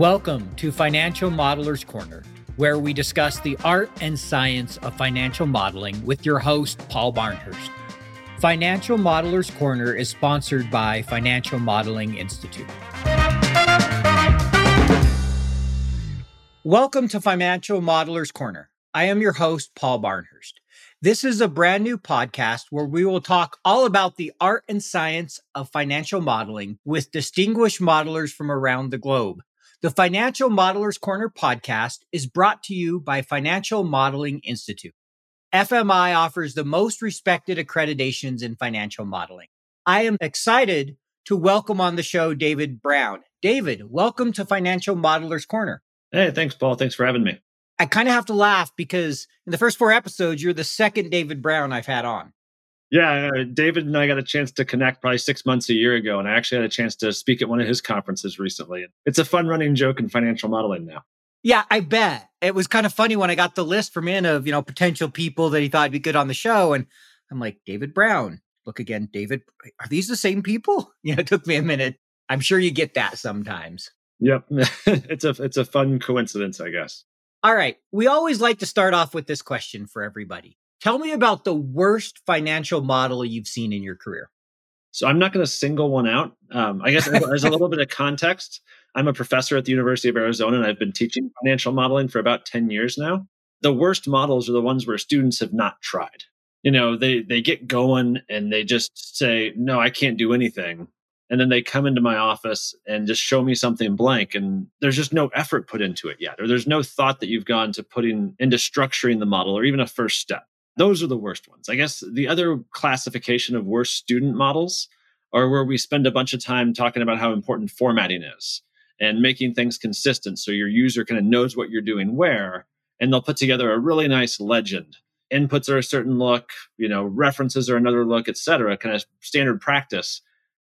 Welcome to Financial Modelers Corner, where we discuss the art and science of financial modeling with your host, Paul Barnhurst. Financial Modelers Corner is sponsored by Financial Modeling Institute. Welcome to Financial Modelers Corner. I am your host, Paul Barnhurst. This is a brand new podcast where we will talk all about the art and science of financial modeling with distinguished modelers from around the globe. The Financial Modelers Corner podcast is brought to you by Financial Modeling Institute. FMI offers the most respected accreditations in financial modeling. I am excited to welcome on the show David Brown. David, welcome to Financial Modelers Corner. Hey, thanks, Paul. Thanks for having me. I kind of have to laugh because in the first four episodes, you're the second David Brown I've had on. Yeah, uh, David and I got a chance to connect probably six months, a year ago, and I actually had a chance to speak at one of his conferences recently. It's a fun running joke in financial modeling now. Yeah, I bet. It was kind of funny when I got the list from in of, you know, potential people that he thought would be good on the show. And I'm like, David Brown. Look again, David. Are these the same people? You know, it took me a minute. I'm sure you get that sometimes. Yep. it's a it's a fun coincidence, I guess. All right. We always like to start off with this question for everybody. Tell me about the worst financial model you've seen in your career. So I'm not going to single one out. Um, I guess there's a little bit of context. I'm a professor at the University of Arizona, and I've been teaching financial modeling for about 10 years now. The worst models are the ones where students have not tried. You know, they they get going and they just say, "No, I can't do anything." and then they come into my office and just show me something blank and there's just no effort put into it yet or there's no thought that you've gone to putting into structuring the model or even a first step those are the worst ones i guess the other classification of worst student models are where we spend a bunch of time talking about how important formatting is and making things consistent so your user kind of knows what you're doing where and they'll put together a really nice legend inputs are a certain look you know references are another look et cetera kind of standard practice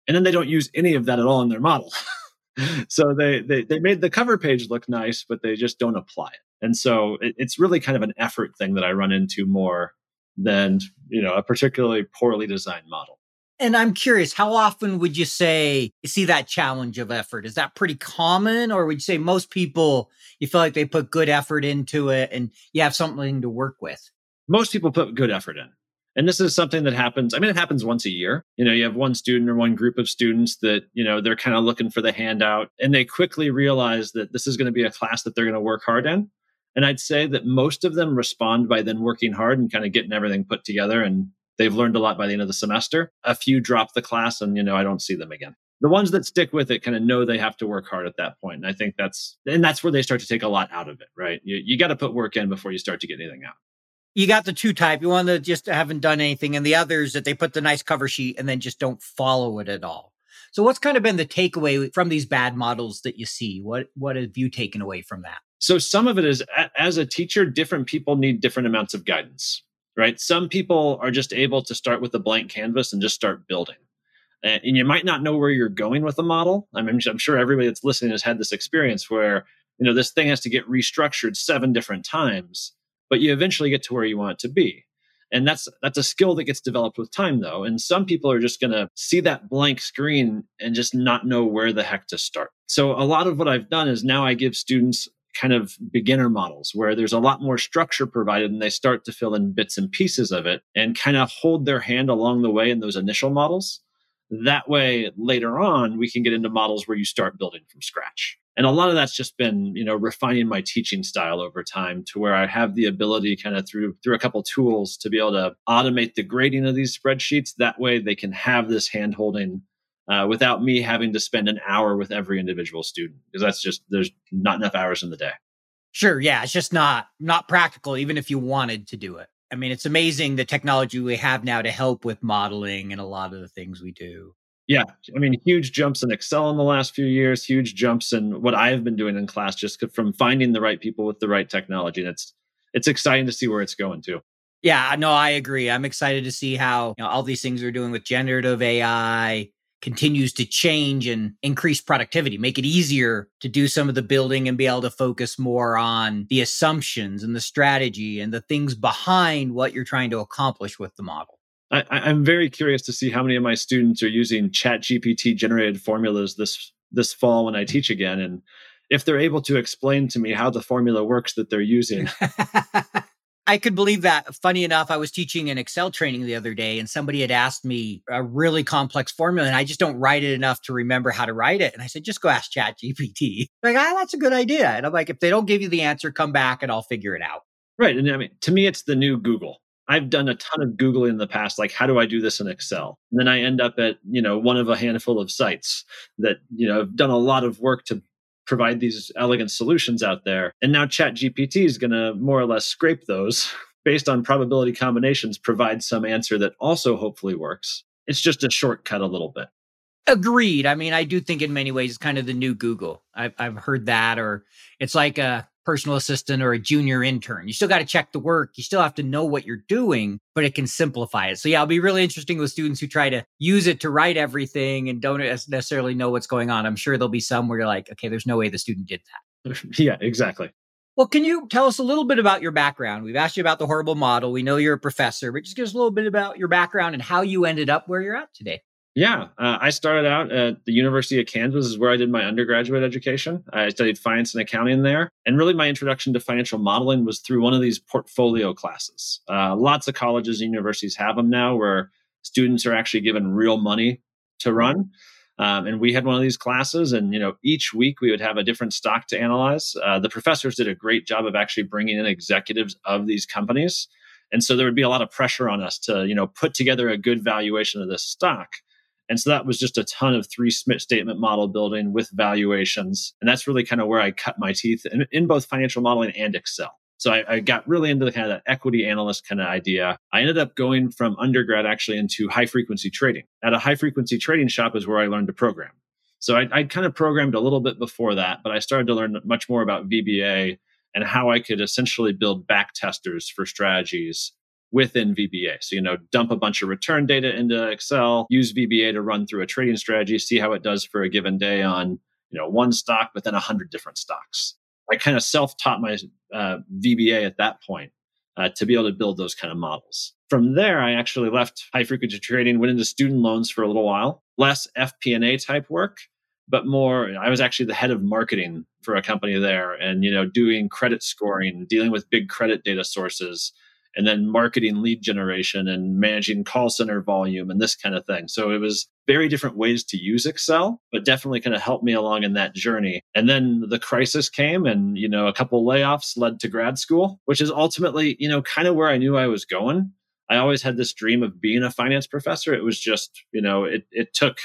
and then they don't use any of that at all in their model. so they, they they made the cover page look nice, but they just don't apply it. And so it, it's really kind of an effort thing that I run into more than you know a particularly poorly designed model. And I'm curious, how often would you say you see that challenge of effort? Is that pretty common, or would you say most people you feel like they put good effort into it and you have something to work with? Most people put good effort in. And this is something that happens. I mean, it happens once a year. You know, you have one student or one group of students that, you know, they're kind of looking for the handout and they quickly realize that this is going to be a class that they're going to work hard in. And I'd say that most of them respond by then working hard and kind of getting everything put together. And they've learned a lot by the end of the semester. A few drop the class and, you know, I don't see them again. The ones that stick with it kind of know they have to work hard at that point. And I think that's, and that's where they start to take a lot out of it, right? You, you got to put work in before you start to get anything out you got the two type. You want to just haven't done anything, and the others that they put the nice cover sheet and then just don't follow it at all. So, what's kind of been the takeaway from these bad models that you see? What what have you taken away from that? So, some of it is as a teacher, different people need different amounts of guidance, right? Some people are just able to start with a blank canvas and just start building. And you might not know where you're going with a model. I mean, I'm sure everybody that's listening has had this experience where you know this thing has to get restructured seven different times but you eventually get to where you want it to be and that's that's a skill that gets developed with time though. And some people are just going to see that blank screen and just not know where the heck to start. So a lot of what i've done is now i give students kind of beginner models where there's a lot more structure provided and they start to fill in bits and pieces of it and kind of hold their hand along the way in those initial models. That way later on we can get into models where you start building from scratch and a lot of that's just been you know refining my teaching style over time to where i have the ability kind of through through a couple tools to be able to automate the grading of these spreadsheets. That way they can have this hand holding uh, without me having to spend an hour with every individual student because that's just there's not enough hours in the day. Sure yeah it's just not not practical even if you wanted to do it. I mean it's amazing the technology we have now to help with modeling and a lot of the things we do yeah, I mean, huge jumps in Excel in the last few years, huge jumps in what I've been doing in class, just from finding the right people with the right technology. And it's it's exciting to see where it's going to. Yeah, no, I agree. I'm excited to see how you know, all these things we're doing with generative AI continues to change and increase productivity, make it easier to do some of the building and be able to focus more on the assumptions and the strategy and the things behind what you're trying to accomplish with the model. I, am very curious to see how many of my students are using Chat GPT generated formulas this this fall when I teach again. And if they're able to explain to me how the formula works that they're using. I could believe that. Funny enough, I was teaching an Excel training the other day and somebody had asked me a really complex formula and I just don't write it enough to remember how to write it. And I said, just go ask Chat GPT. Like, ah, that's a good idea. And I'm like, if they don't give you the answer, come back and I'll figure it out. Right. And I mean, to me, it's the new Google. I've done a ton of Googling in the past, like how do I do this in Excel? And then I end up at, you know, one of a handful of sites that, you know, have done a lot of work to provide these elegant solutions out there. And now Chat GPT is going to more or less scrape those based on probability combinations, provide some answer that also hopefully works. It's just a shortcut a little bit. Agreed. I mean, I do think in many ways it's kind of the new Google. I've, I've heard that, or it's like a personal assistant or a junior intern. You still got to check the work. You still have to know what you're doing, but it can simplify it. So yeah, it'll be really interesting with students who try to use it to write everything and don't necessarily know what's going on. I'm sure there'll be some where you're like, okay, there's no way the student did that. yeah, exactly. Well, can you tell us a little bit about your background? We've asked you about the horrible model. We know you're a professor, but just give us a little bit about your background and how you ended up where you're at today. Yeah, uh, I started out at the University of Kansas, is where I did my undergraduate education. I studied finance and accounting there, and really my introduction to financial modeling was through one of these portfolio classes. Uh, lots of colleges and universities have them now, where students are actually given real money to run. Um, and we had one of these classes, and you know, each week we would have a different stock to analyze. Uh, the professors did a great job of actually bringing in executives of these companies, and so there would be a lot of pressure on us to you know put together a good valuation of this stock. And so that was just a ton of three Smith statement model building with valuations. And that's really kind of where I cut my teeth in, in both financial modeling and Excel. So I, I, got really into the kind of that equity analyst kind of idea. I ended up going from undergrad actually into high frequency trading. At a high frequency trading shop is where I learned to program. So I, I kind of programmed a little bit before that, but I started to learn much more about VBA and how I could essentially build back testers for strategies within VBA. So, you know, dump a bunch of return data into Excel, use VBA to run through a trading strategy, see how it does for a given day on, you know, one stock, but then a hundred different stocks. I kind of self-taught my uh, VBA at that point uh, to be able to build those kind of models. From there, I actually left high frequency trading, went into student loans for a little while, less FP&A type work, but more. I was actually the head of marketing for a company there, and you know, doing credit scoring, dealing with big credit data sources, and then marketing lead generation and managing call center volume and this kind of thing. So it was very different ways to use Excel, but definitely kind of helped me along in that journey. And then the crisis came and, you know, a couple layoffs led to grad school, which is ultimately, you know, kind of where I knew I was going. I always had this dream of being a finance professor. It was just, you know, it, it took,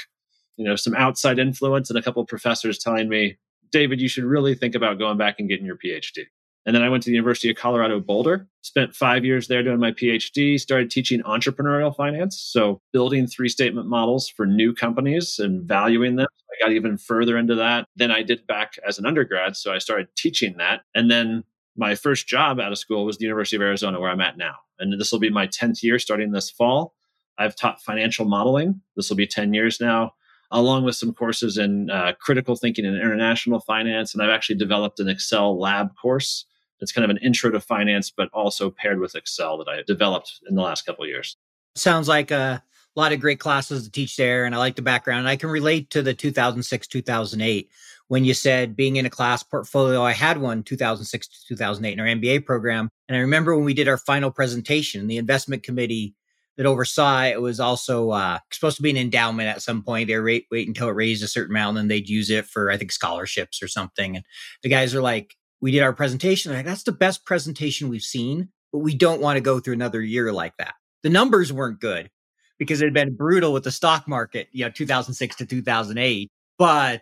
you know, some outside influence and a couple of professors telling me, David, you should really think about going back and getting your PhD. And then I went to the University of Colorado Boulder, spent five years there doing my PhD, started teaching entrepreneurial finance. So building three statement models for new companies and valuing them. I got even further into that than I did back as an undergrad. So I started teaching that. And then my first job out of school was the University of Arizona, where I'm at now. And this will be my 10th year starting this fall. I've taught financial modeling. This will be 10 years now along with some courses in uh, critical thinking and international finance. And I've actually developed an Excel lab course it's kind of an intro to finance, but also paired with Excel that I developed in the last couple years. Sounds like a lot of great classes to teach there. And I like the background. And I can relate to the 2006, 2008 when you said being in a class portfolio. I had one 2006 to 2008 in our MBA program. And I remember when we did our final presentation, the investment committee that oversaw it was also uh, supposed to be an endowment at some point. They wait, wait until it raised a certain amount, and then they'd use it for, I think, scholarships or something. And the guys are like, we did our presentation. That's the best presentation we've seen, but we don't want to go through another year like that. The numbers weren't good because it had been brutal with the stock market, you know, 2006 to 2008. But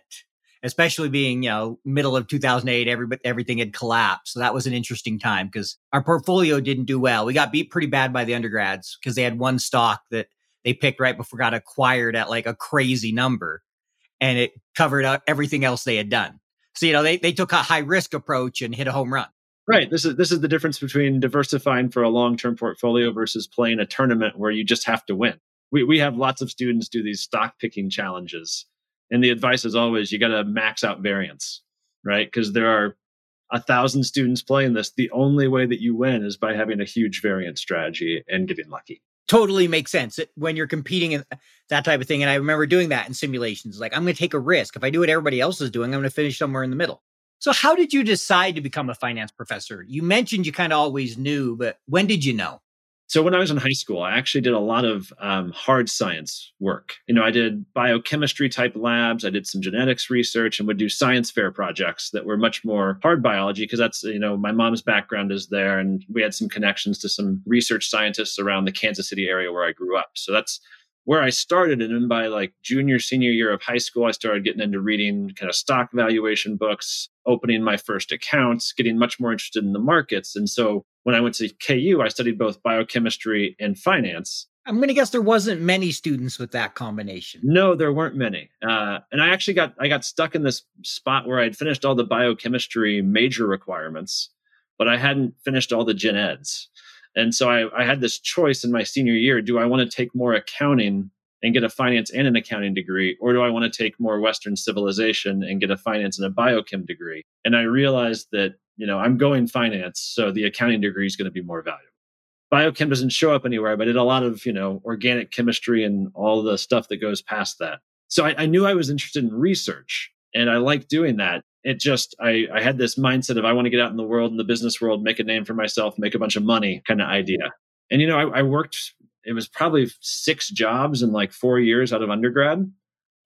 especially being, you know, middle of 2008, every, everything had collapsed. So that was an interesting time because our portfolio didn't do well. We got beat pretty bad by the undergrads because they had one stock that they picked right before got acquired at like a crazy number and it covered up everything else they had done. So, you know, they, they took a high risk approach and hit a home run. Right. This is this is the difference between diversifying for a long term portfolio versus playing a tournament where you just have to win. We we have lots of students do these stock picking challenges, and the advice is always you got to max out variance, right? Because there are a thousand students playing this. The only way that you win is by having a huge variance strategy and getting lucky totally makes sense uh, when you're competing in uh, that type of thing. And I remember doing that in simulations. Like, I'm going to take a risk. If I do what everybody else is doing, I'm going to finish somewhere in the middle. So, how did you decide to become a finance professor? You mentioned you kind of always knew, but when did you know? So when I was in high school, I actually did a lot of um, hard science work. You know, I did biochemistry type labs, I did some genetics research, and would do science fair projects that were much more hard biology because that's you know my mom's background is there, and we had some connections to some research scientists around the Kansas City area where I grew up. So that's where I started. And then by like junior, senior year of high school, I started getting into reading kind of stock valuation books, opening my first accounts, getting much more interested in the markets. And so when I went to KU, I studied both biochemistry and finance. I'm going to guess there wasn't many students with that combination. No, there weren't many. Uh, and I actually got I got stuck in this spot where I'd finished all the biochemistry major requirements, but I hadn't finished all the gen eds. And so I, I had this choice in my senior year: do I want to take more accounting and get a finance and an accounting degree, or do I want to take more Western civilization and get a finance and a biochem degree? And I realized that you know, I'm going finance, so the accounting degree is going to be more valuable. Biochem doesn't show up anywhere, but I did a lot of, you know, organic chemistry and all the stuff that goes past that. So I, I knew I was interested in research and I like doing that. It just, I, I had this mindset of I want to get out in the world, in the business world, make a name for myself, make a bunch of money kind of idea. And, you know, I, I worked, it was probably six jobs in like four years out of undergrad.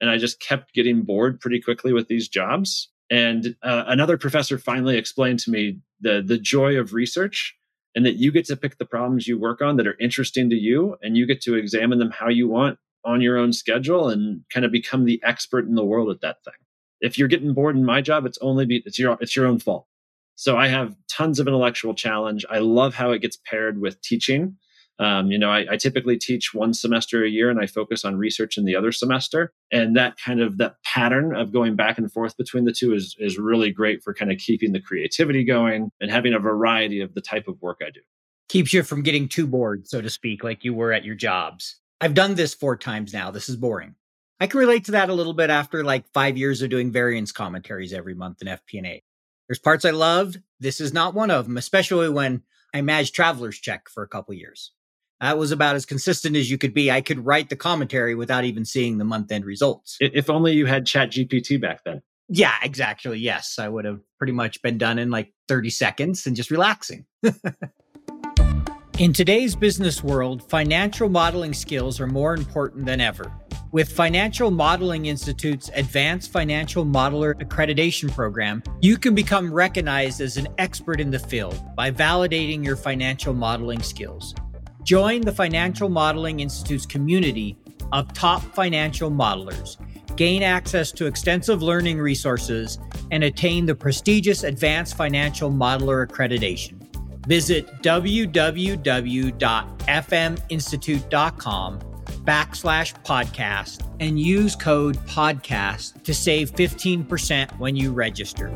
And I just kept getting bored pretty quickly with these jobs. And uh, another professor finally explained to me the the joy of research and that you get to pick the problems you work on that are interesting to you and you get to examine them how you want on your own schedule and kind of become the expert in the world at that thing. If you're getting bored in my job, it's only be, it's your it's your own fault. So I have tons of intellectual challenge. I love how it gets paired with teaching. Um, you know, I, I, typically teach one semester a year and I focus on research in the other semester. And that kind of that pattern of going back and forth between the two is, is really great for kind of keeping the creativity going and having a variety of the type of work I do. Keeps you from getting too bored, so to speak, like you were at your jobs. I've done this four times now. This is boring. I can relate to that a little bit after like five years of doing variance commentaries every month in FP&A. There's parts I loved. This is not one of them, especially when I managed Traveler's Check for a couple years. That was about as consistent as you could be. I could write the commentary without even seeing the month end results. If only you had Chat GPT back then. Yeah, exactly. Yes, I would have pretty much been done in like 30 seconds and just relaxing. in today's business world, financial modeling skills are more important than ever. With Financial Modeling Institute's Advanced Financial Modeler Accreditation Program, you can become recognized as an expert in the field by validating your financial modeling skills. Join the Financial Modeling Institute's community of top financial modelers, gain access to extensive learning resources, and attain the prestigious Advanced Financial Modeler accreditation. Visit www.fminstitute.com backslash podcast and use code podcast to save 15% when you register.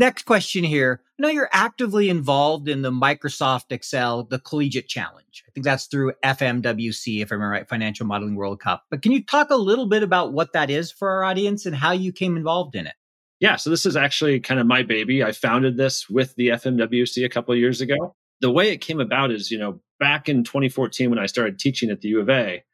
Next question here. I know you're actively involved in the Microsoft Excel, the Collegiate Challenge. I think that's through FMWC, if I'm right, Financial Modeling World Cup. But can you talk a little bit about what that is for our audience and how you came involved in it? Yeah, so this is actually kind of my baby. I founded this with the FMWC a couple of years ago. The way it came about is, you know, back in 2014 when I started teaching at the U of A,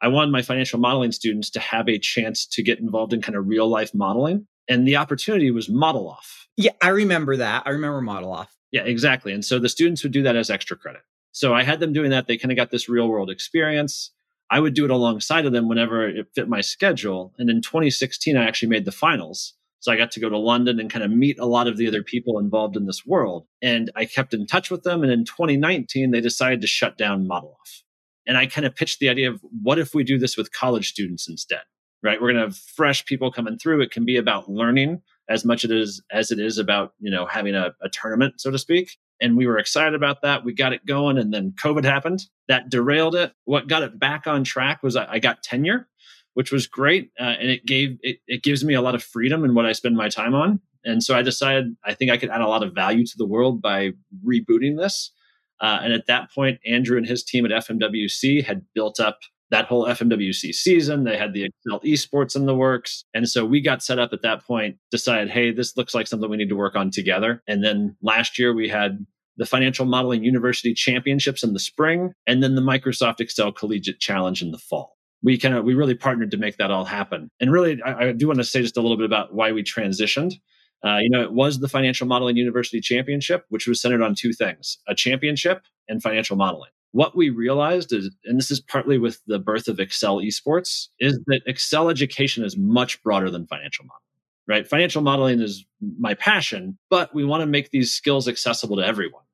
I wanted my financial modeling students to have a chance to get involved in kind of real life modeling. And the opportunity was Model Off. Yeah, I remember that. I remember model off. Yeah, exactly. And so the students would do that as extra credit. So I had them doing that. They kind of got this real world experience. I would do it alongside of them whenever it fit my schedule. And in 2016, I actually made the finals. So I got to go to London and kind of meet a lot of the other people involved in this world. And I kept in touch with them. And in 2019, they decided to shut down Model Off. And I kind of pitched the idea of what if we do this with college students instead, right? We're going to have fresh people coming through. It can be about learning as much it is as it is about you know having a, a tournament so to speak. And we were excited about that. We got it going and then covid happened. That derailed it. What got it back on track was i, I got tenure which was great uh, and it gave it, it gives me a lot of freedom in what i spend my time on. And so i decided i think i could add a lot of value to the world by rebooting this. Uh, and at that point andrew and his team at fmwc had built up that whole FMWC season. They had the Excel esports in the works. And so we got set up at that point, decided, hey, this looks like something we need to work on together. And then last year we had the Financial Modeling University Championships in the spring, and then the Microsoft Excel Collegiate Challenge in the fall. we kind of we really partnered to make that all happen. And really, I, I do want to say just a little bit about why we transitioned. Uh, you know, it was the Financial Modeling University Championship, which was centered on two things: a championship and financial modeling. What we realized is, and this is partly with the birth of Excel esports, is mm-hmm. that Excel education is much broader than financial modeling. Right? Financial modeling is my passion, but we want to make these skills accessible to everyone.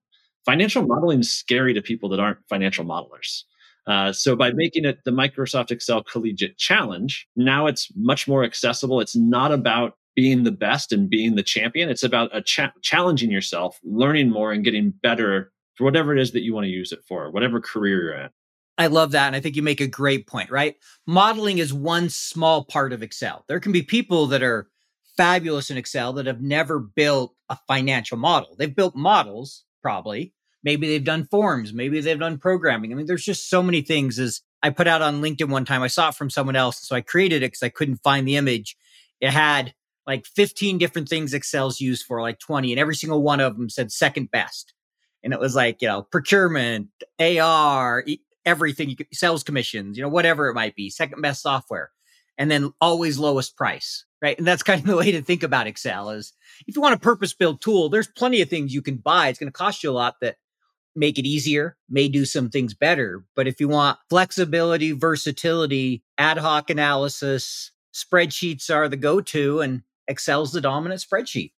Financial mm-hmm. modeling is scary to people that aren't financial modelers. Uh, so by mm-hmm. making it the Microsoft Excel Collegiate Challenge, now it's much more accessible. It's not about being the best and being the champion. It's about a cha- challenging yourself, learning more, and getting better for whatever it is that you want to use it for, whatever career you're in. I love that. And I think you make a great point, right? Modeling is one small part of Excel. There can be people that are fabulous in Excel that have never built a financial model. They've built models, probably, Maybe they've done forms. Maybe they've done programming. I mean, there's just so many things. As I put out on LinkedIn one time, I saw it from someone else. So I created it because I couldn't find the image. It had like 15 different things Excel's used for, like 20, and every single one of them said second best. And it was like, you know, procurement, AR, everything, you could, sales commissions, you know, whatever it might be, second best software. And then always lowest price, right? And that's kind of the way to think about Excel is if you want a purpose built tool, there's plenty of things you can buy. It's going to cost you a lot that make it easier, may do some things better. But if you want flexibility, versatility, ad hoc analysis, spreadsheets are the go to, and Excel's the dominant spreadsheet.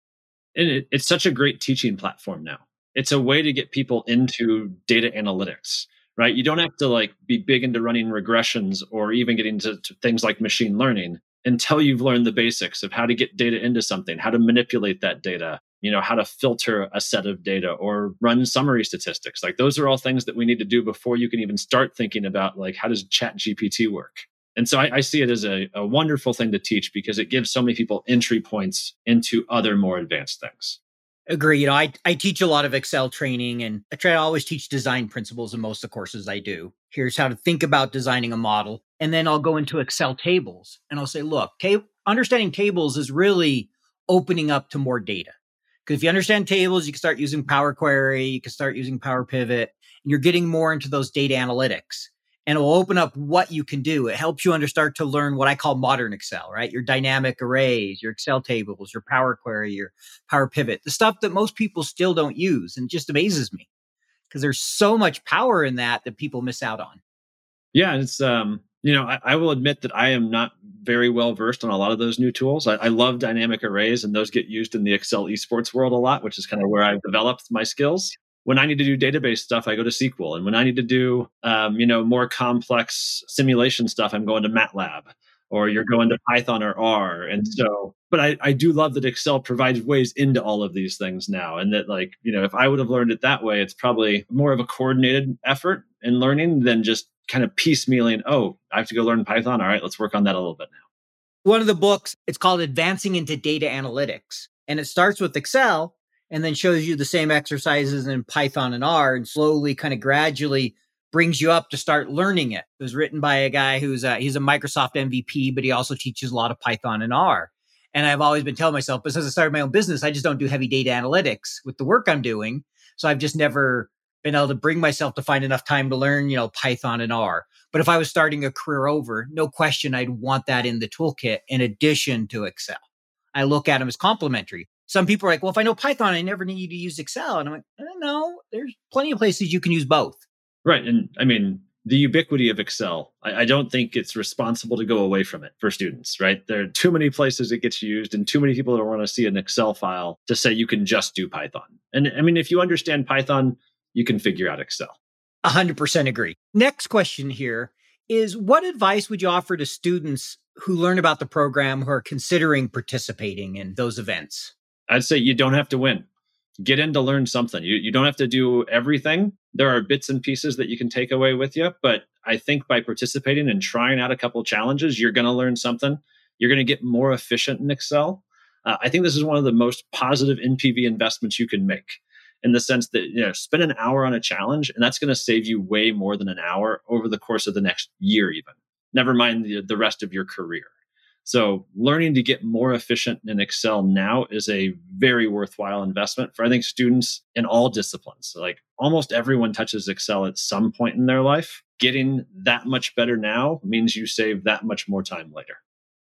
And it, it's such a great teaching platform now. It's a way to get people into data analytics, right? You don't have to like be big into running regressions or even getting to, to things like machine learning until you've learned the basics of how to get data into something, how to manipulate that data, you know how to filter a set of data or run summary statistics. Like those are all things that we need to do before you can even start thinking about like how does chat gpt work? And so I, I see it as a, a wonderful thing to teach because it gives so many people entry points into other more advanced things agree you know I, I teach a lot of excel training and i try to always teach design principles in most of the courses i do here's how to think about designing a model and then i'll go into excel tables and i'll say look ta- understanding tables is really opening up to more data because if you understand tables, you can start using Power Query, you can start using Power Pivot, and you're getting more into those data analytics. And it will open up what you can do. It helps you under start to learn what I call modern Excel, right? Your dynamic arrays, your Excel tables, your Power Query, your Power Pivot, the stuff that most people still don't use. And just amazes me because there's so much power in that that people miss out on. Yeah, it's um, you know, I, I, will admit that I am not very well versed on a lot of those new tools. I, I, love dynamic arrays, and those get used in the Excel esports world a lot, which is kind of where I've developed my skills. When I need to do database stuff, I go to SQL, and when I need to do, um, you know, more complex simulation stuff, I'm going to MATLAB, or you're going to Python or R. And so, but I, I do love that Excel provides ways into all of these things now, and that like, you know, if I would have learned it that way, it's probably more of a coordinated effort in learning than just kind of piecemealing, oh, I have to go learn Python. All right, let's work on that a little bit now. One of the books, it's called Advancing into Data Analytics. And it starts with Excel and then shows you the same exercises in Python and R and slowly kind of gradually brings you up to start learning it. It was written by a guy who's a, he's a Microsoft MVP, but he also teaches a lot of Python and R. And I've always been telling myself, but since I started my own business, I just don't do heavy data analytics with the work I'm doing. So I've just never been able to bring myself to find enough time to learn, you know, Python and R. But if I was starting a career over, no question I'd want that in the toolkit in addition to Excel. I look at them as complementary. Some people are like, well, if I know Python, I never need to use Excel. And I'm like, eh, no, there's plenty of places you can use both. Right. And I mean, the ubiquity of Excel, I, I, don't think it's responsible to go away from it for students, right? There are too many places it gets used and too many people don't want to see an Excel file to say you can just do Python. And I mean, if you understand Python, you can figure out Excel. 100% agree. Next question here is what advice would you offer to students who learn about the program who are considering participating in those events? I'd say you don't have to win. Get in to learn something. You, you don't have to do everything. There are bits and pieces that you can take away with you. But I think by participating and trying out a couple challenges, you're going to learn something. You're going to get more efficient in Excel. Uh, I think this is one of the most positive NPV investments you can make in the sense that you know spend an hour on a challenge and that's going to save you way more than an hour over the course of the next year even never mind the, the rest of your career So learning to get more efficient in Excel now is a very worthwhile investment for I think students in all disciplines. Like almost everyone touches Excel at some point in their life. Getting that much better now means you save that much more time later.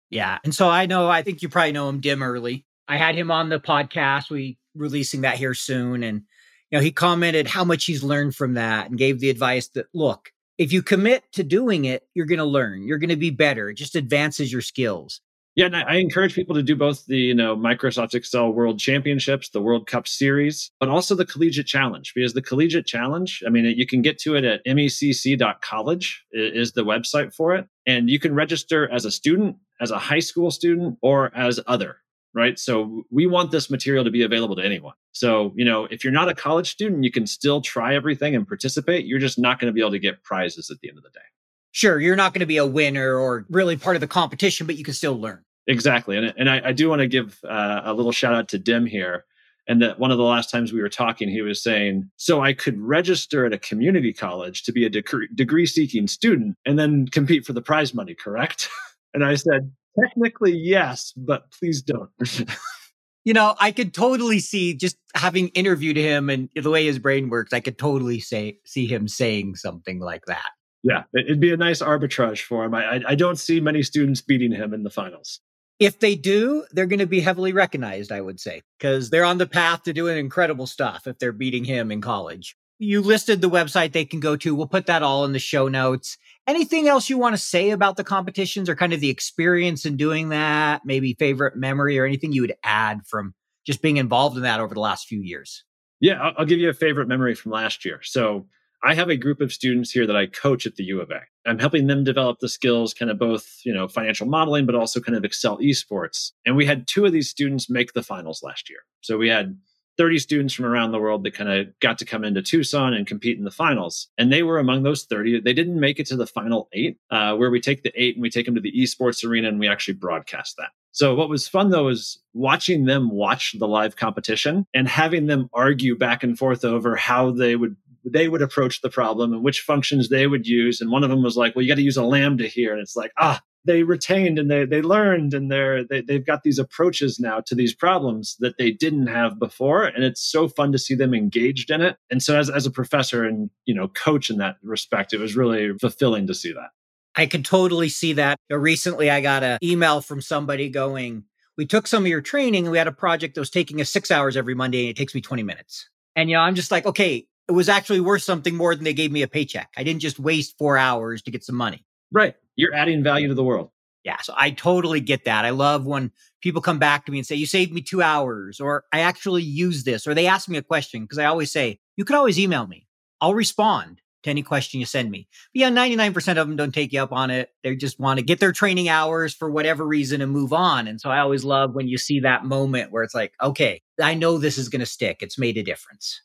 Yeah. And so I know I think you probably know him Diarmuid Early. I had him on the podcast. We releasing that here soon and you know he commented how much he's learned from that and gave the advice that look if you commit to doing it, you're going to learn. You're going to be better. It just advances your skills. Yeah, and I encourage people to do both the you know Microsoft Excel World Championships, the World Cup Series, but also the Collegiate Challenge because the Collegiate Challenge, I mean, you can get to it at mecc.college is the website for it, and you can register as a student, as a high school student, or as other right? So we want this material to be available to anyone. So, you know, if you're not a college student, you can still try everything and participate. You're just not going to be able to get prizes at the end of the day. Sure, you're not going to be a winner or really part of the competition, but you can still learn. Exactly. And, and I, I do want to give uh, a little shout out to Diarmuid here. And that one of the last times we were talking, he was saying, So I could register at a community college to be a degree seeking student and then compete for the prize money, correct? and I said, Technically, yes, but please don't. you know, I could totally see just having interviewed him and the way his brain works, I could totally say see him saying something like that. Yeah, it'd be a nice arbitrage for him. I, I don't see many students beating him in the finals. If they do, they're going to be heavily recognized, I would say, because they're on the path to doing incredible stuff if they're beating him in college. You listed the website they can go to. We'll put that all in the show notes. Anything else you want to say about the competitions or kind of the experience in doing that? Maybe favorite memory or anything you would add from just being involved in that over the last few years? Yeah, I'll, I'll give you a favorite memory from last year. So I have a group of students here that I coach at the U of A. I'm helping them develop the skills, kind of both, you know, financial modeling, but also kind of Excel esports. And we had two of these students make the finals last year. So we had 30 students from around the world that kind of got to come into Tucson and compete in the finals. And they were among those 30. They didn't make it to the final eight, uh, where we take the eight and we take them to the esports arena and we actually broadcast that. So what was fun though is watching them watch the live competition and having them argue back and forth over how they would they would approach the problem and which functions they would use. And one of them was like, well, you got to use a lambda here. And it's like, ah, they retained and they they learned and they're they, they've got these approaches now to these problems that they didn't have before. And it's so fun to see them engaged in it. And so as, as a professor and you know coach in that respect it was really fulfilling to see that. I could totally see that. Recently i got an email from somebody going we took some of your training and we had a project that was taking us six hours every monday and it takes me 20 minutes. And you know i'm just like okay it was actually worth something more than they gave me a paycheck i didn't just waste four hours to get some money Right. You're adding value to the world. Yeah. So I totally get that. I love when people come back to me and say, You saved me two hours, or I actually use this, or they ask me a question. Because I always say, You can always email me, I'll respond to any question you send me. But yeah, 99% of them don't take you up on it. They just want to get their training hours for whatever reason and move on. And so I always love when you see that moment where it's like, okay, I know this is going to stick. It's made a difference.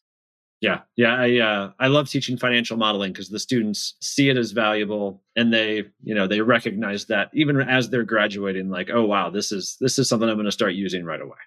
Yeah, yeah, I uh, I love teaching financial modeling because the students see it as valuable, and they you know they recognize that even as they're graduating, like, oh wow, this is this is something I'm going to start using right away.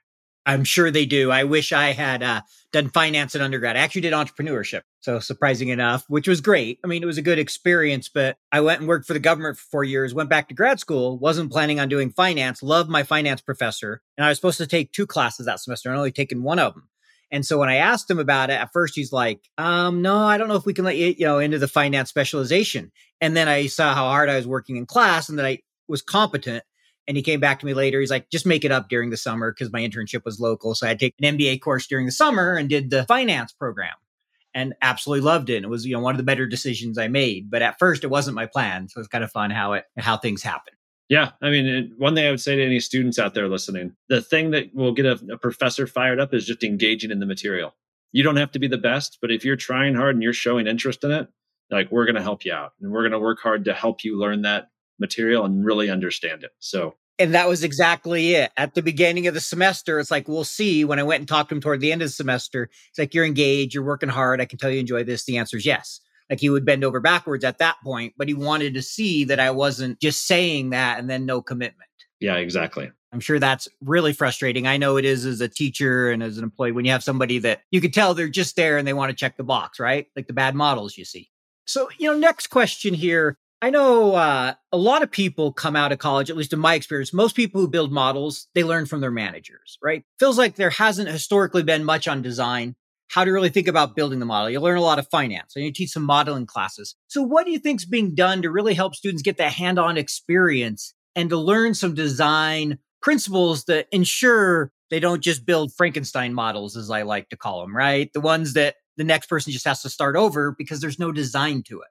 I'm sure they do. I wish I had uh, done finance in undergrad. I actually did entrepreneurship, so surprising enough, which was great. I mean, it was a good experience, but I went and worked for the government for four years. Went back to grad school, wasn't planning on doing finance. Loved my finance professor, and I was supposed to take two classes that semester. I only taken one of them. And so when I asked him about it, at first he's like, um, no, I don't know if we can let you, you know, into the finance specialization. And then I saw how hard I was working in class and that I was competent. And he came back to me later. He's like, just make it up during the summer because my internship was local. So I take an MBA course during the summer and did the finance program and absolutely loved it. And it was, you know, one of the better decisions I made. But at first it wasn't my plan. So it's kind of fun how it, how things happen. Yeah, I mean, one thing I would say to any students out there listening, the thing that will get a, a professor fired up is just engaging in the material. You don't have to be the best, but if you're trying hard and you're showing interest in it, like we're going to help you out and we're going to work hard to help you learn that material and really understand it. So and that was exactly it. At the beginning of the semester, it's like, we'll see. When I went and talked to him toward the end of the semester, it's like, you're engaged, you're working hard. I can tell you enjoy this. The answer is yes like he would bend over backwards at that point, but he wanted to see that I wasn't just saying that and then no commitment. Yeah, exactly. I'm sure that's really frustrating. I know it is as a teacher and as an employee when you have somebody that you can tell they're just there and they want to check the box, right? Like the bad models you see. So, you know, next question here. I know uh, a lot of people come out of college, at least in my experience, most people who build models, they learn from their managers, right? Feels like there hasn't historically been much on design, how to really think about building the model. You learn a lot of finance and you teach some modeling classes. So what do you think is being done to really help students get that hand-on experience and to learn some design principles that ensure they don't just build Frankenstein models, as I like to call them, right? The ones that the next person just has to start over because there's no design to it.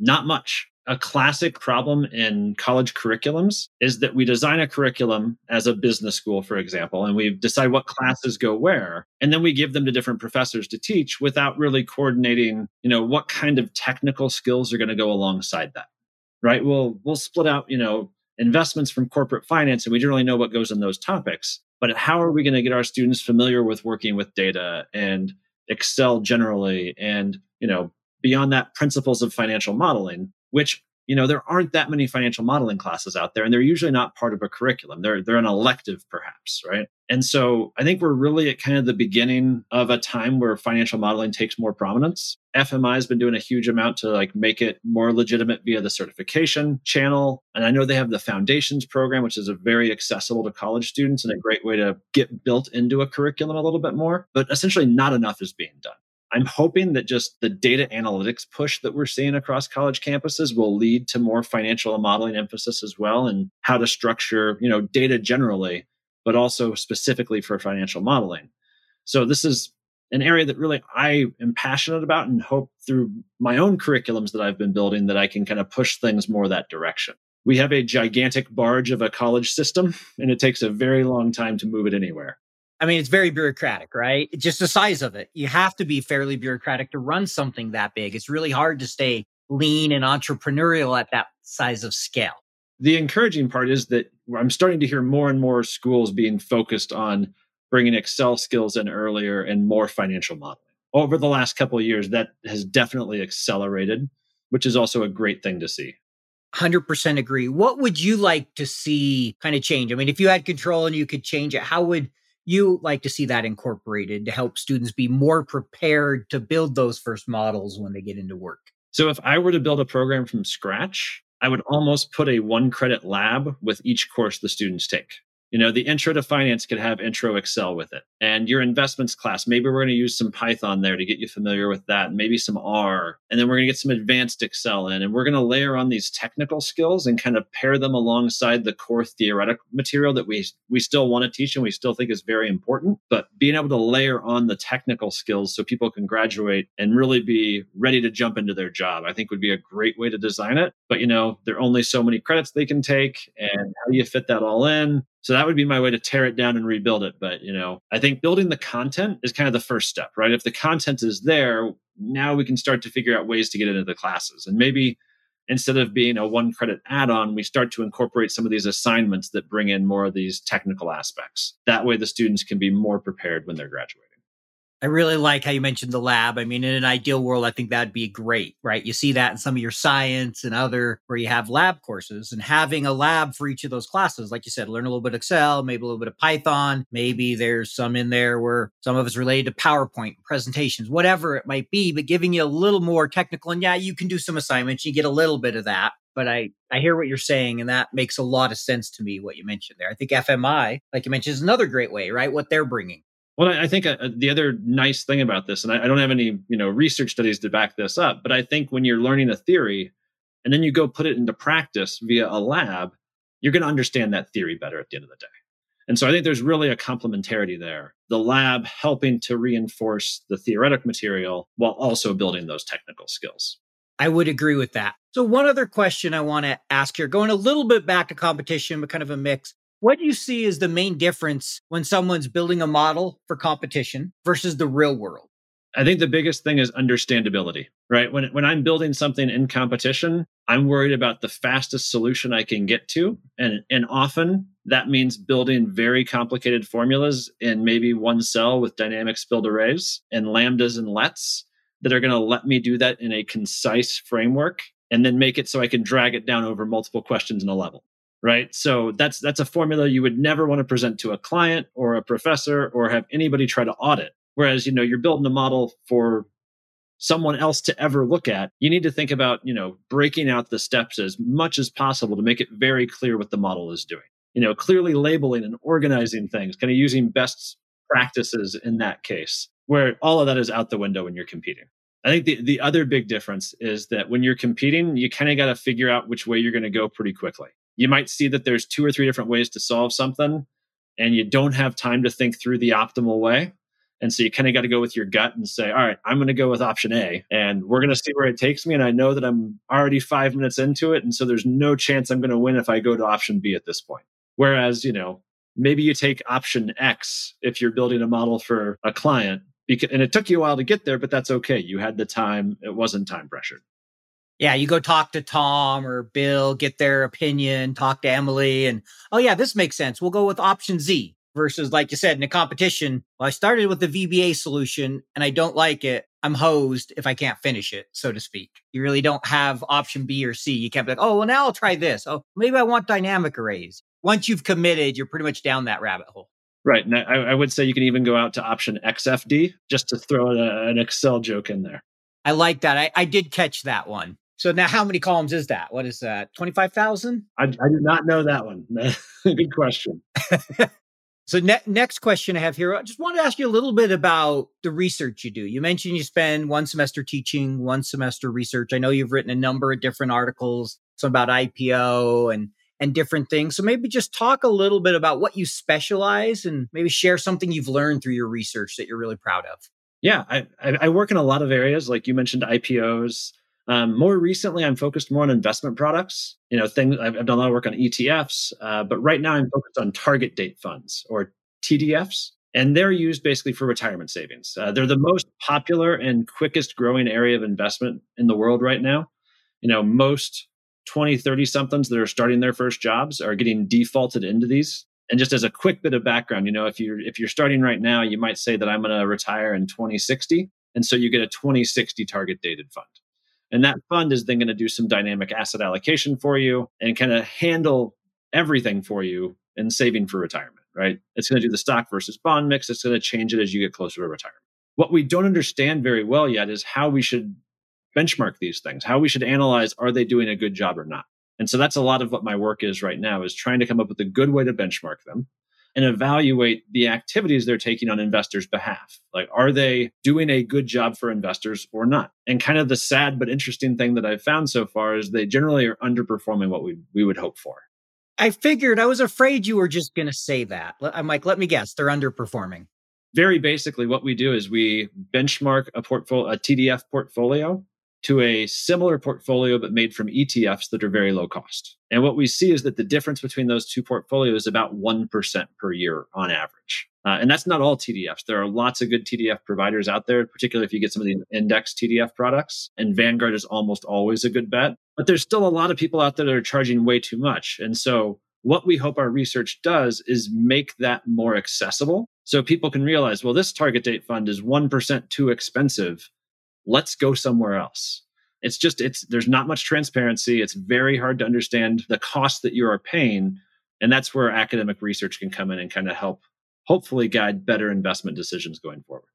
Not much a classic problem in college curriculums is that we design a curriculum as a business school, for example, and we decide what classes go where. And then we give them to different professors to teach without really coordinating, you know, what kind of technical skills are going to go alongside that. Right. We'll we'll split out, you know, investments from corporate finance and we don't really know what goes in those topics. But how are we going to get our students familiar with working with data and Excel generally and, you know, beyond that principles of financial modeling which you know there aren't that many financial modeling classes out there and they're usually not part of a curriculum. They're they're an elective perhaps right? And so i think we're really at kind of the beginning of a time where financial modeling takes more prominence. Fmi has been doing a huge amount to like make it more legitimate via the certification channel and i know they have the foundations program which is a very accessible to college students and a great way to get built into a curriculum a little bit more but essentially not enough is being done I'm hoping that just the data analytics push that we're seeing across college campuses will lead to more financial modeling emphasis as well and how to structure, you know, data generally, but also specifically for financial modeling. So this is an area that really I am passionate about and hope through my own curriculums that I've been building that I can kind of push things more that direction. We have a gigantic barge of a college system and it takes a very long time to move it anywhere. I mean, it's very bureaucratic, right? just the size of it. You have to be fairly bureaucratic to run something that big. It's really hard to stay lean and entrepreneurial at that size of scale. The encouraging part is that I'm starting to hear more and more schools being focused on bringing Excel skills in earlier and more financial modeling. Over the last couple of years, that has definitely accelerated, which is also a great thing to see. 100% agree. What would you like to see kind of change? I mean, if you had control and you could change it, how would you like to see that incorporated to help students be more prepared to build those first models when they get into work? So, if I were to build a program from scratch, I would almost put a one credit lab with each course the students take. You know, the intro to finance could have intro Excel with it. And your investments class, maybe we're going to use some Python there to get you familiar with that, maybe some R. And then we're going to get some advanced Excel in, and we're going to layer on these technical skills and kind of pair them alongside the core theoretical material that we we still want to teach and we still think is very important. But being able to layer on the technical skills so people can graduate and really be ready to jump into their job, I think would be a great way to design it. But you know, there are only so many credits they can take, and how do you fit that all in? So that would be my way to tear it down and rebuild it. But, you know, I think building the content is kind of the first step, right? If the content is there, now we can start to figure out ways to get into the classes. And maybe instead of being a one credit add on, we start to incorporate some of these assignments that bring in more of these technical aspects. That way the students can be more prepared when they're graduating. I really like how you mentioned the lab. I mean, in an ideal world, I think that'd be great, right? You see that in some of your science and other where you have lab courses and having a lab for each of those classes. Like you said, learn a little bit of Excel, maybe a little bit of Python. Maybe there's some in there where some of it's related to PowerPoint presentations, whatever it might be, but giving you a little more technical. And yeah, you can do some assignments. You get a little bit of that but I, I hear what you're saying, and that makes a lot of sense to me, what you mentioned there. I think FMI, like you mentioned, is another great way, right? What they're bringing. Well, I think uh, the other nice thing about this, and I, I, don't have any you know research studies to back this up, but I think when you're learning a theory and then you go put it into practice via a lab, you're going to understand that theory better at the end of the day. And so I think there's really a complementarity there. The lab helping to reinforce the theoretic material while also building those technical skills. I would agree with that. So, one other question I want to ask here, going a little bit back to competition, but kind of a mix. What do you see as the main difference when someone's building a model for competition versus the real world? I think the biggest thing is understandability, right? When, when I'm building something in competition, I'm worried about the fastest solution I can get to. And, and often that means building very complicated formulas in maybe one cell with dynamic spilled arrays and lambdas and lets that are going to let me do that in a concise framework and then make it so I can drag it down over multiple questions in a level right so that's that's a formula you would never want to present to a client or a professor or have anybody try to audit whereas you know you're building a model for someone else to ever look at, you need to think about, you know, breaking out the steps as much as possible to make it very clear what the model is doing. You know, clearly labeling and organizing things, kind of using best practices in that case, where all of that is out the window when you're competing. I think the, the other big difference is that when you're competing, you kind of got to figure out which way you're going to go pretty quickly. You might see that there's two or three different ways to solve something, and you don't have time to think through the optimal way. And so you kind of got to go with your gut and say, all right, I'm going to go with option A and we're going to see where it takes me. And I know that I'm already five minutes into it. And so there's no chance I'm going to win if I go to option B at this point. Whereas, you know, maybe you take option X if you're building a model for a client because, and it took you a while to get there, but that's okay. You had the time. It wasn't time pressured. Yeah, you go talk to Tom or Bill, get their opinion, talk to Emily, and oh, yeah, this makes sense. We'll go with option Z versus, like you said, in a competition. Well, I started with the VBA solution and I don't like it. I'm hosed if I can't finish it, so to speak. You really don't have option B or C. You can't be like, oh, well, now I'll try this. Oh, maybe I want dynamic arrays. Once you've committed, you're pretty much down that rabbit hole. Right. And I, I would say you can even go out to option XFD just to throw a, an Excel joke in there. I like that. I, I did catch that one. So now, how many columns is that? What is that? Twenty five thousand? I, I did not know that one. Good question. so ne- next question I have here, I just want to ask you a little bit about the research you do. You mentioned you spend one semester teaching, one semester research. I know you've written a number of different articles, some about IPO and and different things. So maybe just talk a little bit about what you specialize and maybe share something you've learned through your research that you're really proud of. Yeah, I, I work in a lot of areas, like you mentioned IPOs. Um, more recently, I'm focused more on investment products. You know, things I've, I've done a lot of work on ETFs, uh, but right now I'm focused on target date funds or TDFs, and they're used basically for retirement savings. Uh, they're the most popular and quickest growing area of investment in the world right now. You know, most 20, 30 somethings that are starting their first jobs are getting defaulted into these. And just as a quick bit of background, you know, if you're if you're starting right now, you might say that I'm going to retire in 2060, and so you get a 2060 target dated fund. And that fund is then going to do some dynamic asset allocation for you and kind of handle everything for you in saving for retirement, right? It's going to do the stock versus bond mix. It's going to change it as you get closer to retirement. What we don't understand very well yet is how we should benchmark these things, how we should analyze are they doing a good job or not. And so that's a lot of what my work is right now is trying to come up with a good way to benchmark them and evaluate the activities they're taking on investors' behalf. Like, are they doing a good job for investors or not? And kind of the sad but interesting thing that I've found so far is they generally are underperforming what we, we would hope for. I figured I was afraid you were just going to say that. I'm like, let me guess, they're underperforming. Very basically, what we do is we benchmark a portfolio, a TDF portfolio to a similar portfolio but made from ETFs that are very low cost. And what we see is that the difference between those two portfolios is about 1% per year on average. Uh, and that's not all TDFs. There are lots of good TDF providers out there, particularly if you get some of the index TDF products. And Vanguard is almost always a good bet. But there's still a lot of people out there that are charging way too much. And so what we hope our research does is make that more accessible so people can realize, well, this target date fund is 1% too expensive let's go somewhere else it's just it's there's not much transparency it's very hard to understand the cost that you are paying and that's where academic research can come in and kind of help hopefully guide better investment decisions going forward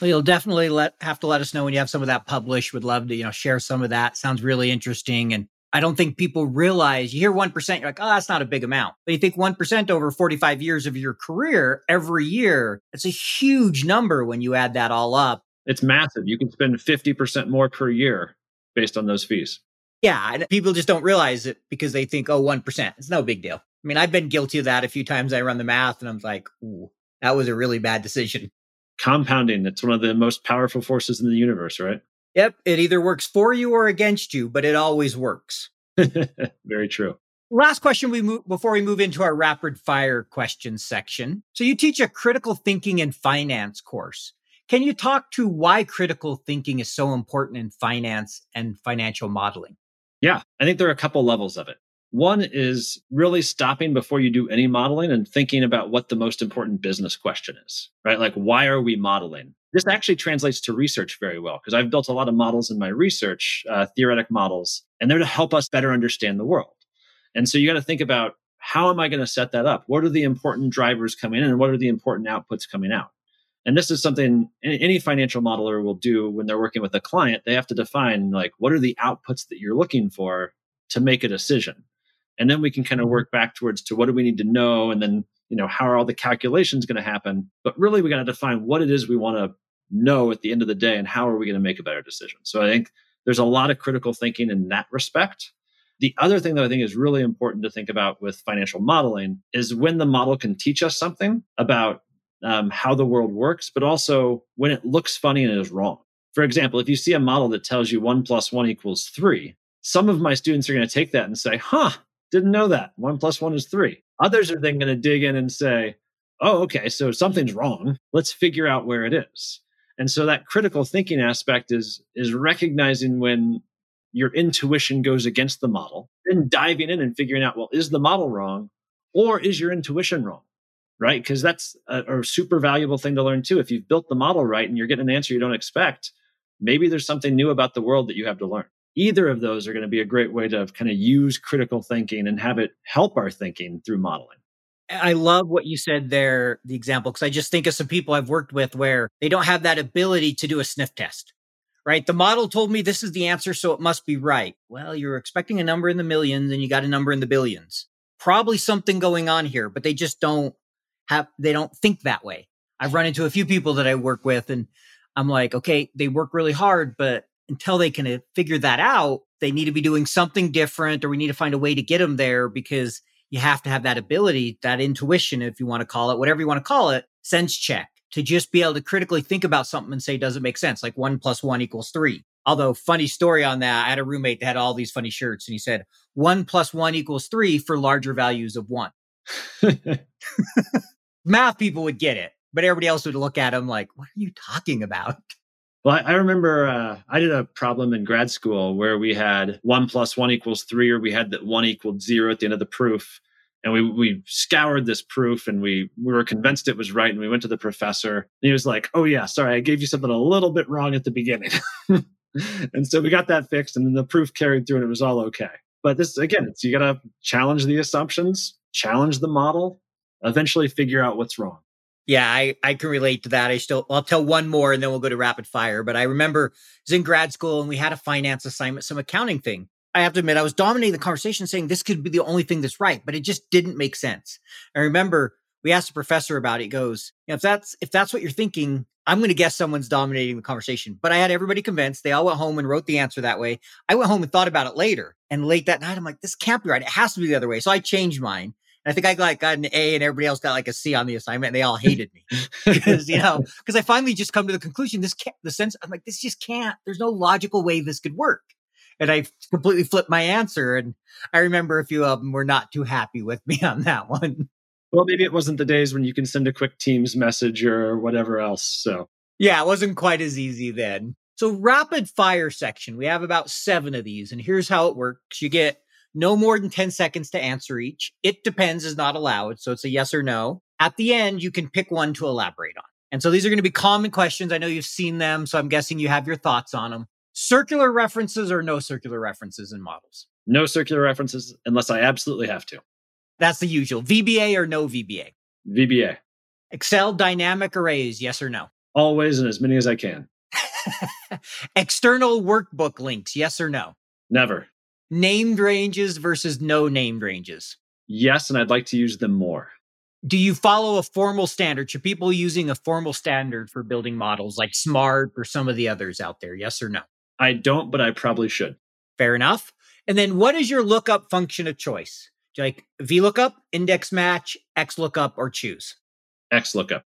well, you'll definitely let have to let us know when you have some of that published. Would love to, you know, share some of that. Sounds really interesting. And I don't think people realize you hear 1%, you're like, oh, that's not a big amount. But you think 1% over 45 years of your career every year, it's a huge number when you add that all up. It's massive. You can spend 50% more per year based on those fees. Yeah. And people just don't realize it because they think, oh, 1%. It's no big deal. I mean, I've been guilty of that a few times. I run the math and I'm like, ooh, that was a really bad decision. Compounding, it's one of the most powerful forces in the universe, right? Yep. It either works for you or against you, but it always works. Very true. Last question we move before we move into our rapid fire questions section. So you teach a critical thinking and finance course. Can you talk to why critical thinking is so important in finance and financial modeling? Yeah, I think there are a couple levels of it. One is really stopping before you do any modeling and thinking about what the most important business question is, right? Like, why are we modeling? This actually translates to research very well because I've built a lot of models in my research, uh, theoretic models, and they're to help us better understand the world. And so you got to think about how am I going to set that up? What are the important drivers coming in and what are the important outputs coming out? And this is something any financial modeler will do when they're working with a client. They have to define like what are the outputs that you're looking for to make a decision. And then we can kind of mm-hmm. work back towards to what do we need to know and then, you know, how are all the calculations going to happen? But really we got to define what it is we want to know at the end of the day and how are we going to make a better decision. So I think there's a lot of critical thinking in that respect. The other thing that I think is really important to think about with financial modeling is when the model can teach us something about um, how the world works, but also when it looks funny and is wrong. For example, if you see a model that tells you one plus one equals three, some of my students are going to take that and say, huh, didn't know that. One plus one is three. Others are then going to dig in and say, oh, okay, so something's wrong. Let's figure out where it is. And so that critical thinking aspect is, is recognizing when your intuition goes against the model, then diving in and figuring out, well, is the model wrong or is your intuition wrong? Right? Because that's a, a, super valuable thing to learn too. If you've built the model right and you're getting an answer you don't expect, maybe there's something new about the world that you have to learn. Either of those are going to be a great way to kind of use critical thinking and have it help our thinking through modeling. I love what you said there, the example, because I just think of some people I've worked with where they don't have that ability to do a sniff test, right? The model told me this is the answer, so it must be right. Well, you're expecting a number in the millions and you got a number in the billions. Probably something going on here, but they just don't have they don't think that way. I've run into a few people that I work with and I'm like, okay, they work really hard, but until they can uh, figure that out, they need to be doing something different or we need to find a way to get them there because you have to have that ability, that intuition, if you want to call it, whatever you want to call it, sense check to just be able to critically think about something and say, does it make sense? Like one plus one equals three. Although, funny story on that, I had a roommate that had all these funny shirts and he said, one plus one equals three for larger values of one. math people would get it, but everybody else would look at him like, what are you talking about? Well, I remember uh, I did a problem in grad school where we had one plus one equals three, or we had that one equaled zero at the end of the proof. And we, we scoured this proof and we, we were convinced it was right. And we went to the professor and he was like, Oh, yeah, sorry, I gave you something a little bit wrong at the beginning. and so we got that fixed and then the proof carried through and it was all okay. But this, again, you got to challenge the assumptions, challenge the model, eventually figure out what's wrong. Yeah, I, I can relate to that. I still I'll tell one more and then we'll go to rapid fire. But I remember I was in grad school and we had a finance assignment, some accounting thing. I have to admit, I was dominating the conversation saying this could be the only thing that's right, but it just didn't make sense. I remember we asked the professor about it. He goes, if that's if that's what you're thinking, I'm going to guess someone's dominating the conversation. But I had everybody convinced. They all went home and wrote the answer that way. I went home and thought about it later. And late that night, I'm like, this can't be right. It has to be the other way. So I changed mine. I think I like got an A and everybody else got like a C on the assignment and they all hated me because, you know, because I finally just come to the conclusion this can't, the sense, I'm like, this just can't, there's no logical way this could work. And I completely flipped my answer. And I remember a few of them were not too happy with me on that one. Well, maybe it wasn't the days when you can send a quick Teams message or whatever else. So, yeah, it wasn't quite as easy then. So, rapid fire section, we have about seven of these. And here's how it works you get no more than 10 seconds to answer each. It depends is not allowed. So it's a yes or no. At the end, you can pick one to elaborate on. And so these are going to be common questions. I know you've seen them. So I'm guessing you have your thoughts on them. Circular references or no circular references in models? No circular references unless I absolutely have to. That's the usual. VBA or no VBA? VBA. Excel dynamic arrays, yes or no? Always and as many as I can. External workbook links, yes or no? Never named ranges versus no named ranges? Yes, and I'd like to use them more. Do you follow a formal standard? Should people using a formal standard for building models like SMART or some of the others out there? Yes or no? I don't, but I probably should. Fair enough. And then what is your lookup function of choice? Do you like VLOOKUP, index match, XLOOKUP, or choose? XLOOKUP.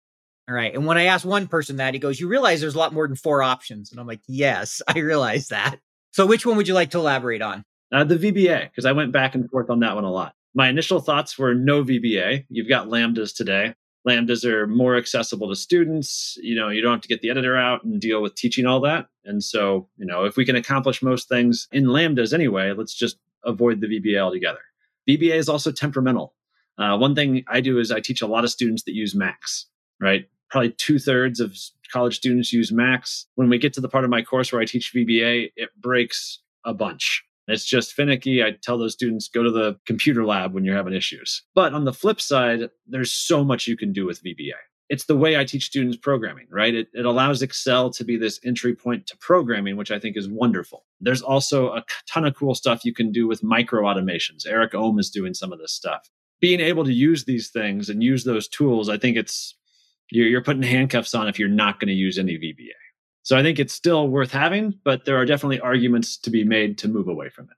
All right. And when I asked one person that, he goes, You realize there's a lot more than four options. And I'm like, Yes, I realize that. So which one would you like to elaborate on? Uh, the VBA, because I went back and forth on that one a lot. My initial thoughts were no VBA. You've got Lambdas today. Lambdas are more accessible to students. You know, you don't have to get the editor out and deal with teaching all that. And so, you know, if we can accomplish most things in Lambdas anyway, let's just avoid the VBA altogether. VBA is also temperamental. Uh, one thing I do is I teach a lot of students that use Macs, right? Probably two thirds of college students use Macs. When we get to the part of my course where I teach VBA, it breaks a bunch. It's just finicky. I tell those students go to the computer lab when you're having issues. But on the flip side, there's so much you can do with VBA. it's the way I teach students programming, right? It, it allows Excel to be this entry point to programming, which I think is wonderful. There's also a ton of cool stuff you can do with micro automations. Eric Ohm is doing some of this stuff. Being able to use these things and use those tools, I think it's you're, you're putting handcuffs on if you're not going to use any VBA. So I think it's still worth having, but there are definitely arguments to be made to move away from it.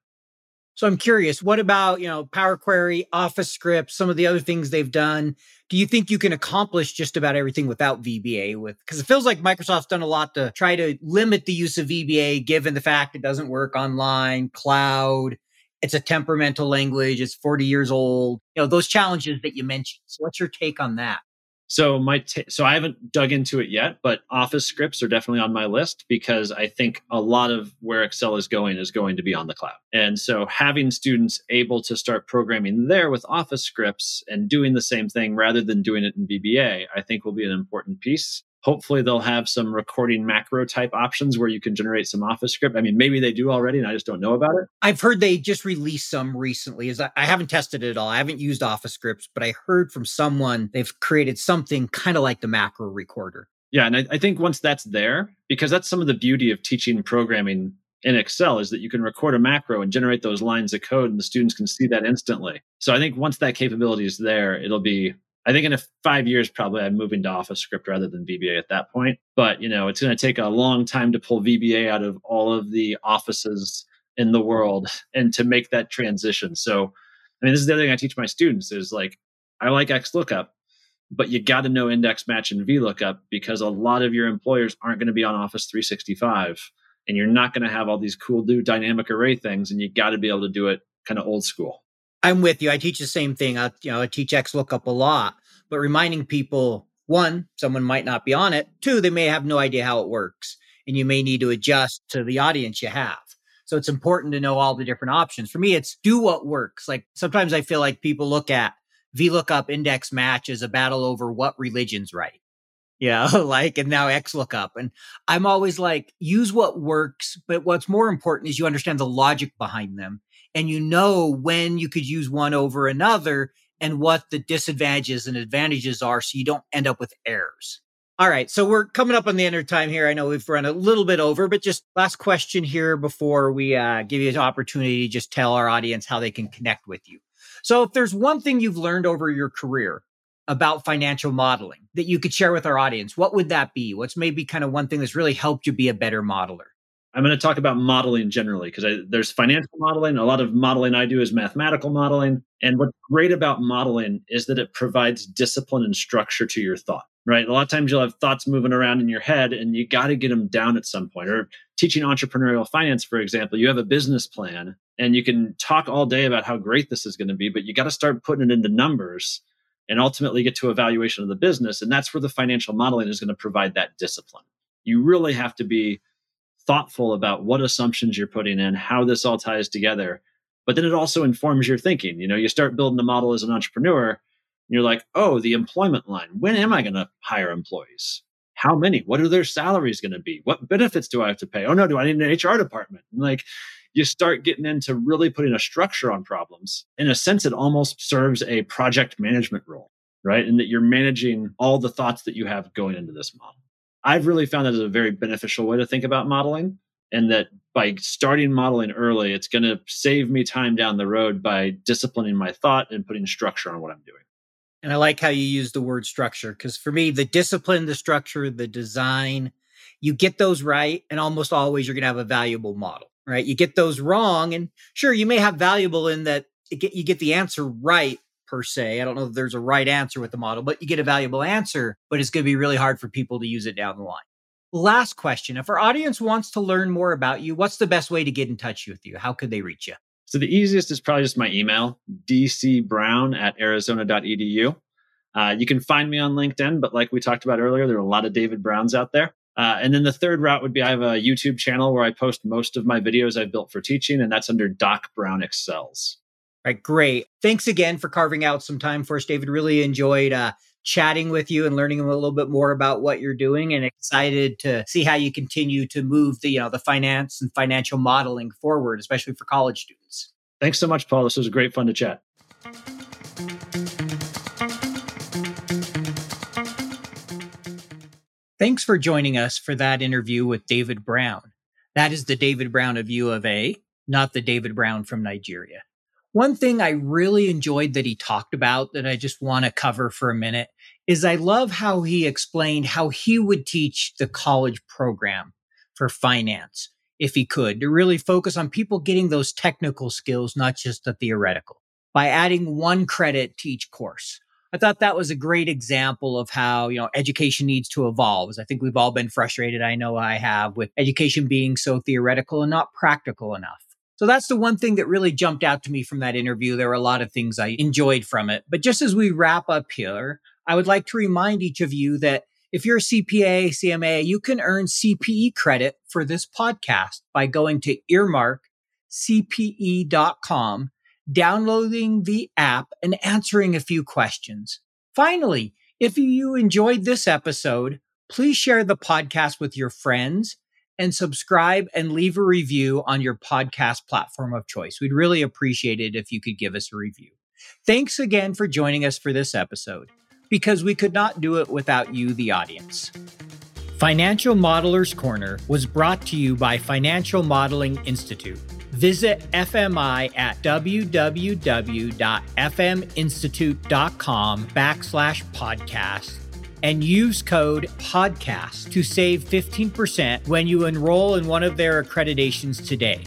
So I'm curious, what about, you know, Power Query, Office Script, some of the other things they've done? Do you think you can accomplish just about everything without VBA with because it feels like Microsoft's done a lot to try to limit the use of VBA given the fact it doesn't work online, cloud, it's a temperamental language, it's 40 years old. You know, those challenges that you mentioned. So what's your take on that? So my t- so I haven't dug into it yet, but Office scripts are definitely on my list because I think a lot of where Excel is going is going to be on the cloud. And so having students able to start programming there with Office scripts and doing the same thing rather than doing it in VBA, I think will be an important piece. Hopefully, they'll have some recording macro type options where you can generate some Office script. I mean, maybe they do already, and I just don't know about it. I've heard they just released some recently. Is I haven't tested it at all. I haven't used Office scripts, but I heard from someone they've created something kind of like the macro recorder. Yeah, and I, I think once that's there, because that's some of the beauty of teaching programming in Excel is that you can record a macro and generate those lines of code, and the students can see that instantly. So I think once that capability is there, it'll be I think in a five years, probably I'm moving to Office script rather than VBA at that point. But you know, it's going to take a long time to pull VBA out of all of the offices in the world and to make that transition. So, I mean, this is the other thing I teach my students is like, I like XLOOKUP, but you got to know index match and VLOOKUP because a lot of your employers aren't going to be on Office 365 and you're not going to have all these cool new dynamic array things and you got to be able to do it kind of old school. I'm with you. I teach the same thing. I, you know, I teach XLOOKUP a lot, but reminding people one, someone might not be on it. Two, they may have no idea how it works, and you may need to adjust to the audience you have. So it's important to know all the different options. For me, it's do what works. Like sometimes I feel like people look at VLOOKUP index match as a battle over what religion's right. Yeah, like and now XLOOKUP. And I'm always like, use what works, but what's more important is you understand the logic behind them and you know when you could use one over another and what the disadvantages and advantages are so you don't end up with errors. All right, so we're coming up on the end of time here. I know we've run a little bit over, but just last question here before we uh, give you an opportunity to just tell our audience how they can connect with you. So, if there's one thing you've learned over your career about financial modeling that you could share with our audience, what would that be? What's maybe kind of one thing that's really helped you be a better modeler? I'm going to talk about modeling generally because there's financial modeling. A lot of modeling I do is mathematical modeling. And what's great about modeling is that it provides discipline and structure to your thought, right? A lot of times you'll have thoughts moving around in your head and you got to get them down at some point. Or teaching entrepreneurial finance, for example, you have a business plan and you can talk all day about how great this is going to be, but you got to start putting it into numbers and ultimately get to evaluation of the business. And that's where the financial modeling is going to provide that discipline. You really have to be thoughtful about what assumptions you're putting in, how this all ties together. But then it also informs your thinking. You know, you start building a model as an entrepreneur, and you're like, oh, the employment line. When am I going to hire employees? How many? What are their salaries going to be? What benefits do I have to pay? Oh no, do I need an HR department? And like you start getting into really putting a structure on problems. In a sense, it almost serves a project management role, right? And that you're managing all the thoughts that you have going into this model. I've really found that as a very beneficial way to think about modeling. And that by starting modeling early, it's going to save me time down the road by disciplining my thought and putting structure on what I'm doing. And I like how you use the word structure because for me, the discipline, the structure, the design, you get those right, and almost always you're going to have a valuable model, right? You get those wrong, and sure, you may have valuable in that get, you get the answer right, per se. I don't know if there's a right answer with the model, but you get a valuable answer, but it's going to be really hard for people to use it down the line. Last question. If our audience wants to learn more about you, what's the best way to get in touch with you? How could they reach you? So the easiest is probably just my email, dcbrown at arizona.edu. Uh, you can find me on LinkedIn, but like we talked about earlier, there are a lot of David Browns out there. Uh, and then the third route would be I have a YouTube channel where I post most of my videos I've built for teaching, and that's under Doc Brown Excels. Right, great. Thanks again for carving out some time for us, David. Really enjoyed uh, chatting with you and learning a little bit more about what you're doing, and excited to see how you continue to move the you know the finance and financial modeling forward, especially for college students. Thanks so much, Paul. This was great fun to chat. Thanks for joining us for that interview with David Brown. That is the David Brown of U of A, not the David Brown from Nigeria. One thing I really enjoyed that he talked about that I just want to cover for a minute is I love how he explained how he would teach the college program for finance if he could to really focus on people getting those technical skills, not just the theoretical by adding one credit to each course. I thought that was a great example of how, you know, education needs to evolve. As I think we've all been frustrated. I know I have with education being so theoretical and not practical enough. So that's the one thing that really jumped out to me from that interview. There were a lot of things I enjoyed from it. But just as we wrap up here, I would like to remind each of you that if you're a CPA, CMA, you can earn CPE credit for this podcast by going to earmarkcpe.com downloading the app, and answering a few questions. Finally, if you enjoyed this episode, please share the podcast with your friends and subscribe and leave a review on your podcast platform of choice. We'd really appreciate it if you could give us a review. Thanks again for joining us for this episode, because we could not do it without you, the audience. Financial Modelers Corner was brought to you by Financial Modeling Institute. Visit FMI at www.fminstitute.com backslash podcast and use code podcast to save 15% when you enroll in one of their accreditations today.